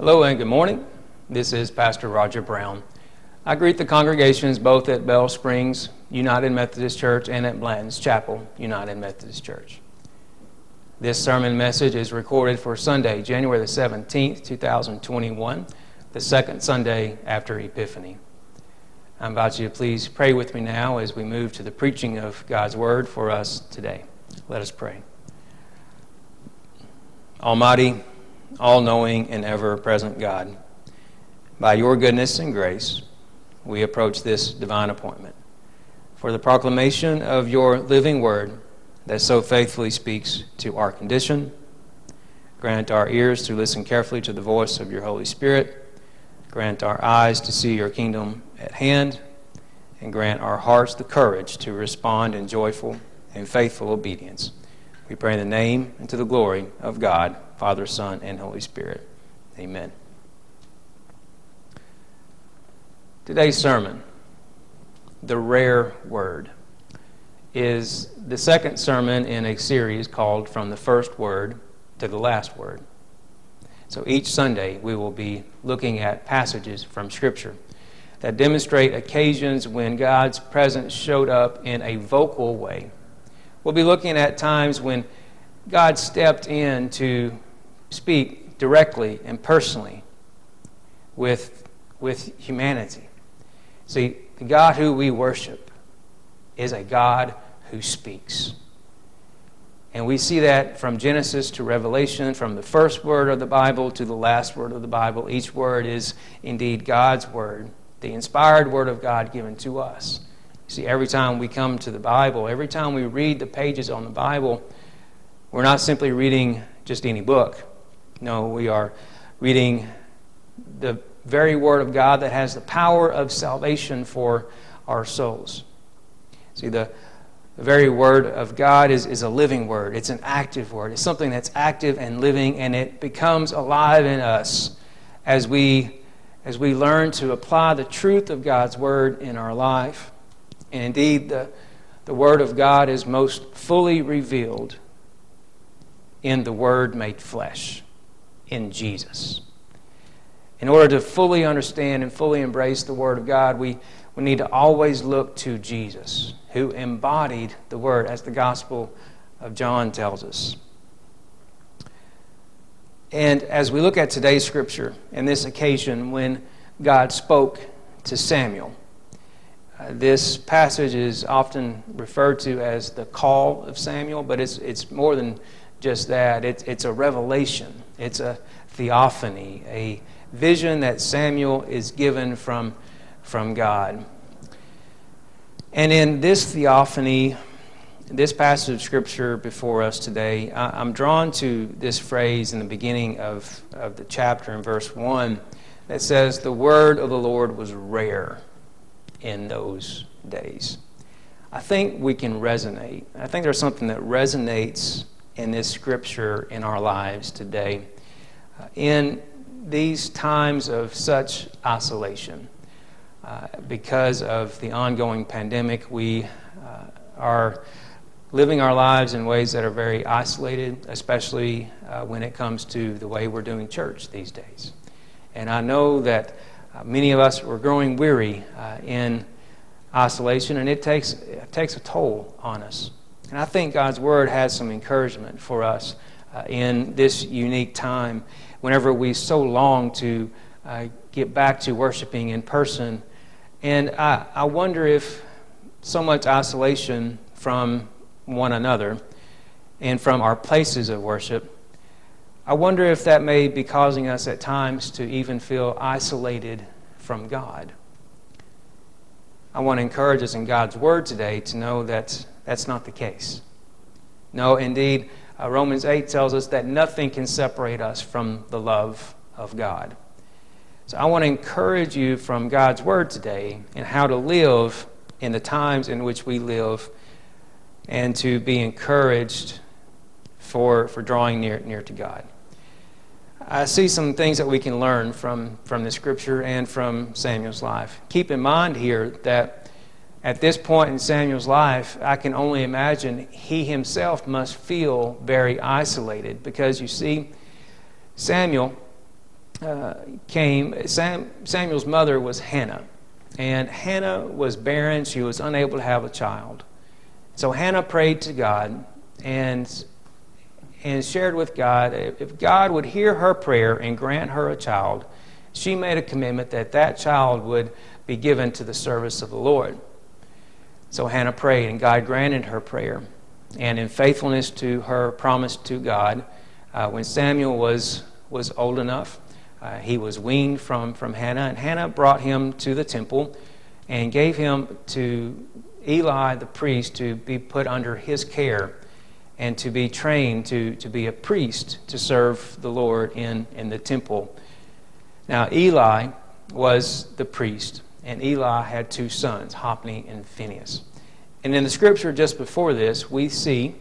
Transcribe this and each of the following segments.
Hello and good morning. This is Pastor Roger Brown. I greet the congregations both at Bell Springs United Methodist Church and at Blanton's Chapel United Methodist Church. This sermon message is recorded for Sunday, January the 17th, 2021, the second Sunday after Epiphany. I invite you to please pray with me now as we move to the preaching of God's Word for us today. Let us pray. Almighty, all knowing, and ever present God, by your goodness and grace, we approach this divine appointment. For the proclamation of your living word that so faithfully speaks to our condition, grant our ears to listen carefully to the voice of your Holy Spirit, grant our eyes to see your kingdom at hand, and grant our hearts the courage to respond in joyful and faithful obedience. We pray in the name and to the glory of God Father, Son, and Holy Spirit. Amen. Today's sermon, The Rare Word, is the second sermon in a series called From the First Word to the Last Word. So each Sunday we will be looking at passages from Scripture that demonstrate occasions when God's presence showed up in a vocal way. We'll be looking at times when God stepped in to speak directly and personally with, with humanity. See, the God who we worship is a God who speaks. And we see that from Genesis to Revelation, from the first word of the Bible to the last word of the Bible. Each word is indeed God's word, the inspired word of God given to us. See, every time we come to the Bible, every time we read the pages on the Bible, we're not simply reading just any book. No, we are reading the very Word of God that has the power of salvation for our souls. See, the, the very Word of God is, is a living Word, it's an active Word. It's something that's active and living, and it becomes alive in us as we, as we learn to apply the truth of God's Word in our life. And indeed, the, the Word of God is most fully revealed in the Word made flesh in Jesus. In order to fully understand and fully embrace the Word of God, we, we need to always look to Jesus, who embodied the Word, as the Gospel of John tells us. And as we look at today's scripture and this occasion when God spoke to Samuel, this passage is often referred to as the call of Samuel, but it's, it's more than just that. It's, it's a revelation, it's a theophany, a vision that Samuel is given from, from God. And in this theophany, this passage of Scripture before us today, I'm drawn to this phrase in the beginning of, of the chapter in verse 1 that says, The word of the Lord was rare in those days. I think we can resonate. I think there's something that resonates in this scripture in our lives today. Uh, in these times of such isolation, uh, because of the ongoing pandemic, we uh, are living our lives in ways that are very isolated, especially uh, when it comes to the way we're doing church these days. And I know that uh, many of us are growing weary uh, in isolation, and it takes, it takes a toll on us. And I think God's Word has some encouragement for us uh, in this unique time whenever we so long to uh, get back to worshiping in person. And I, I wonder if so much isolation from one another and from our places of worship, I wonder if that may be causing us at times to even feel isolated from God. I want to encourage us in God's Word today to know that that's not the case. No, indeed, uh, Romans 8 tells us that nothing can separate us from the love of God. So I want to encourage you from God's Word today in how to live in the times in which we live and to be encouraged for, for drawing near, near to God. I see some things that we can learn from, from the scripture and from Samuel's life. Keep in mind here that at this point in Samuel's life, I can only imagine he himself must feel very isolated because you see, Samuel uh, came, Sam, Samuel's mother was Hannah. And Hannah was barren. She was unable to have a child. So Hannah prayed to God and, and shared with God if God would hear her prayer and grant her a child, she made a commitment that that child would be given to the service of the Lord. So Hannah prayed, and God granted her prayer. And in faithfulness to her promise to God, uh, when Samuel was, was old enough, uh, he was weaned from, from Hannah, and Hannah brought him to the temple and gave him to Eli the priest to be put under his care and to be trained to, to be a priest to serve the Lord in, in the temple. Now, Eli was the priest, and Eli had two sons, Hophni and Phinehas. And in the scripture just before this, we see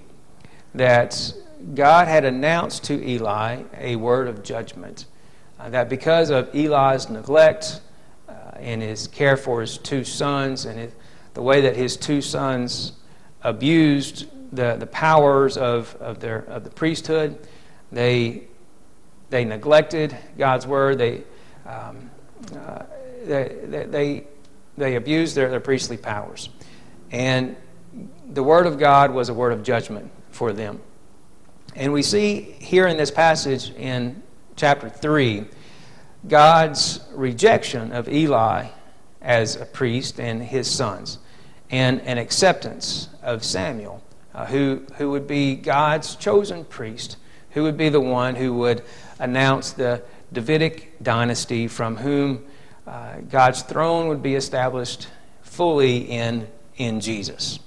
that God had announced to Eli a word of judgment. Uh, that because of Eli's neglect uh, and his care for his two sons and his, the way that his two sons abused the, the powers of, of, their, of the priesthood, they, they neglected God's word. They, um, uh, they, they, they abused their, their priestly powers. And the word of God was a word of judgment for them. And we see here in this passage in chapter 3, God's rejection of Eli as a priest and his sons, and an acceptance of Samuel, uh, who, who would be God's chosen priest, who would be the one who would announce the Davidic dynasty from whom uh, God's throne would be established fully in, in Jesus.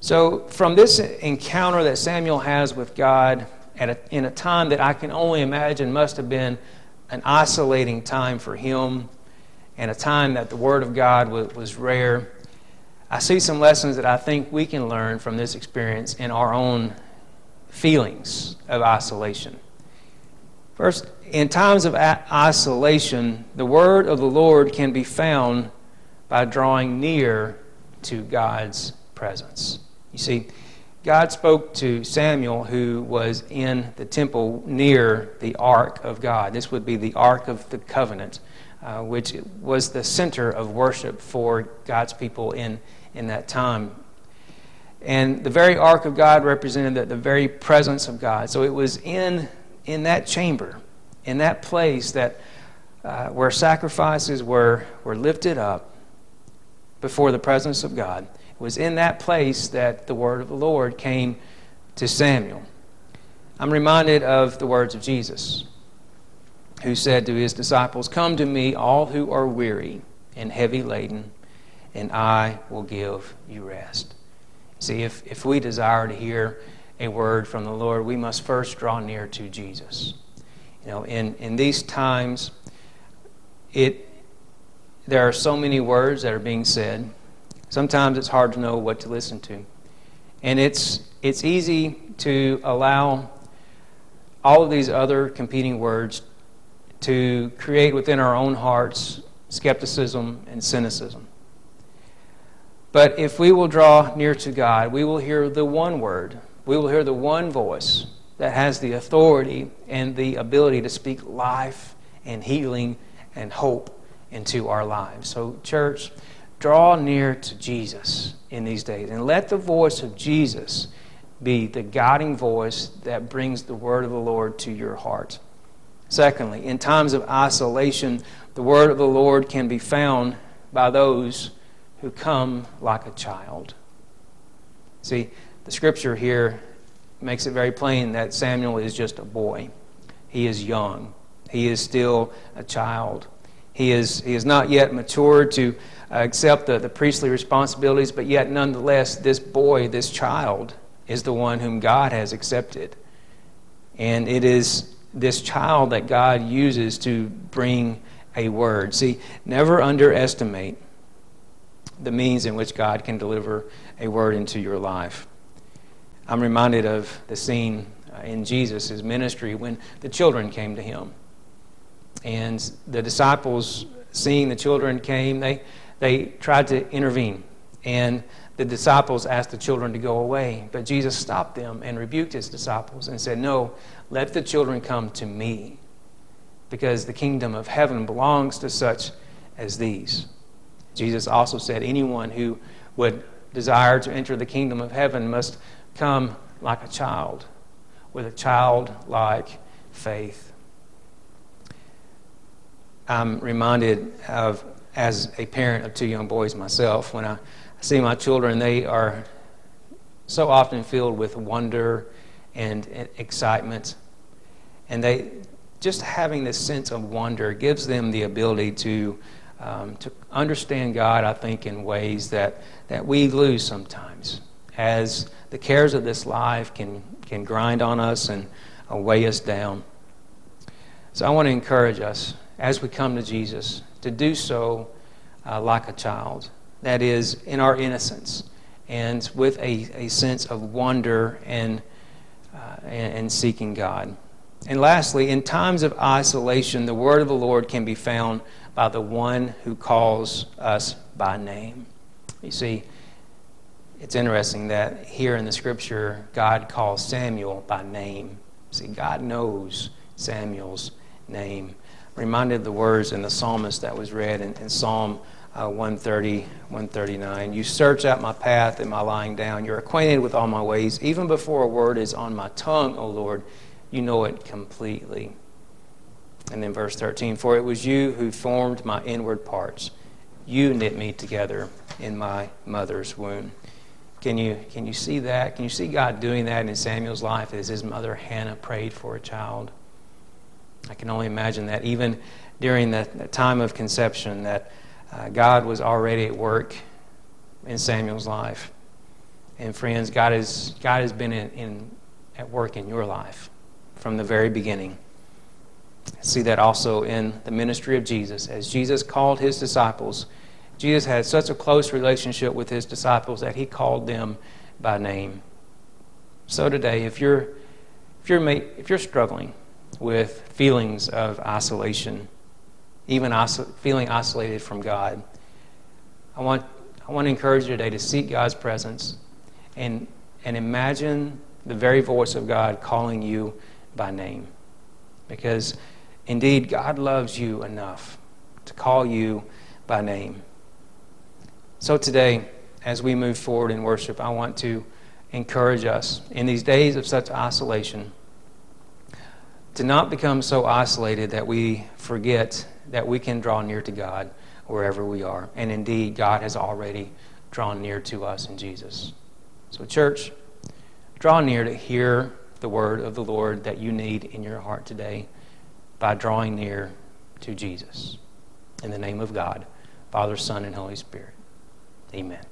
So, from this encounter that Samuel has with God at a, in a time that I can only imagine must have been an isolating time for him and a time that the Word of God was, was rare, I see some lessons that I think we can learn from this experience in our own feelings of isolation. First, in times of isolation, the Word of the Lord can be found by drawing near to God's presence. You see, God spoke to Samuel, who was in the temple near the Ark of God. This would be the Ark of the Covenant, uh, which was the center of worship for God's people in, in that time. And the very Ark of God represented the, the very presence of God. So it was in, in that chamber, in that place that uh, where sacrifices were, were lifted up before the presence of God It was in that place that the word of the Lord came to Samuel. I'm reminded of the words of Jesus, who said to his disciples, Come to me, all who are weary and heavy laden, and I will give you rest. See, if, if we desire to hear a word from the Lord, we must first draw near to Jesus. You know, in, in these times, it, there are so many words that are being said sometimes it's hard to know what to listen to. And it's, it's easy to allow all of these other competing words to create within our own hearts skepticism and cynicism. But if we will draw near to God, we will hear the one word, we will hear the one voice that has the authority and the ability to speak life and healing and hope into our lives. So, church, Draw near to Jesus in these days and let the voice of Jesus be the guiding voice that brings the word of the Lord to your heart. Secondly, in times of isolation, the word of the Lord can be found by those who come like a child. See, the scripture here makes it very plain that Samuel is just a boy. He is young. He is still a child. He is, he is not yet matured to accept the, the priestly responsibilities, but yet nonetheless, this boy, this child, is the one whom God has accepted. And it is this child that God uses to bring a word. See, never underestimate the means in which God can deliver a word into your life. I'm reminded of the scene uh, in Jesus' ministry when the children came to him. And the disciples, seeing the children came, they, they tried to intervene. And the disciples asked the children to go away. But Jesus stopped them and rebuked his disciples and said, No, let the children come to me because the kingdom of heaven belongs to such as these. Jesus also said, Anyone who would desire to enter the kingdom of heaven must come like a child, with a childlike faith. I'm reminded of, as a parent of two young boys myself, when I see my children, they are so often filled with wonder and excitement. And they, just having this sense of wonder gives them the ability to, um, to understand God, I think, in ways that, that we lose sometimes. As the cares of this life can, can grind on us and uh, weigh us down. So I want to encourage us as we come to Jesus to do so uh, like a child. That is, in our innocence and with a, a sense of wonder and, uh, and, and seeking God. And lastly, in times of isolation, the word of the Lord can be found by the one who calls us by name. You see, it's interesting that here in the scripture, God calls Samuel by name. See, God knows Samuel's name. reminded the words in the psalmist that was read in, in Psalm uh, 130, 139. You search out my path and my lying down. You're acquainted with all my ways. Even before a word is on my tongue, O Lord, you know it completely. And then verse 13 For it was you who formed my inward parts. You knit me together in my mother's womb. Can you, can you see that? Can you see God doing that in Samuel's life as his mother Hannah prayed for a child? I can only imagine that even during the, that time of conception, that uh, God was already at work in Samuel's life. And friends, God, is, God has been in, in, at work in your life from the very beginning. See that also in the ministry of Jesus. As Jesus called his disciples, Jesus had such a close relationship with his disciples that he called them by name. So today, if you're if you're if you're struggling with feelings of isolation, even iso- feeling isolated from God, I want I want to encourage you today to seek God's presence and and imagine the very voice of God calling you by name. Because indeed God loves you enough to call you by name. So today, as we move forward in worship, I want to encourage us in these days of such isolation to not become so isolated that we forget that we can draw near to God wherever we are. And indeed, God has already drawn near to us in Jesus. So, church, draw near to hear the word of the Lord that you need in your heart today by drawing near to Jesus. In the name of God, Father, Son, and Holy Spirit. Amen.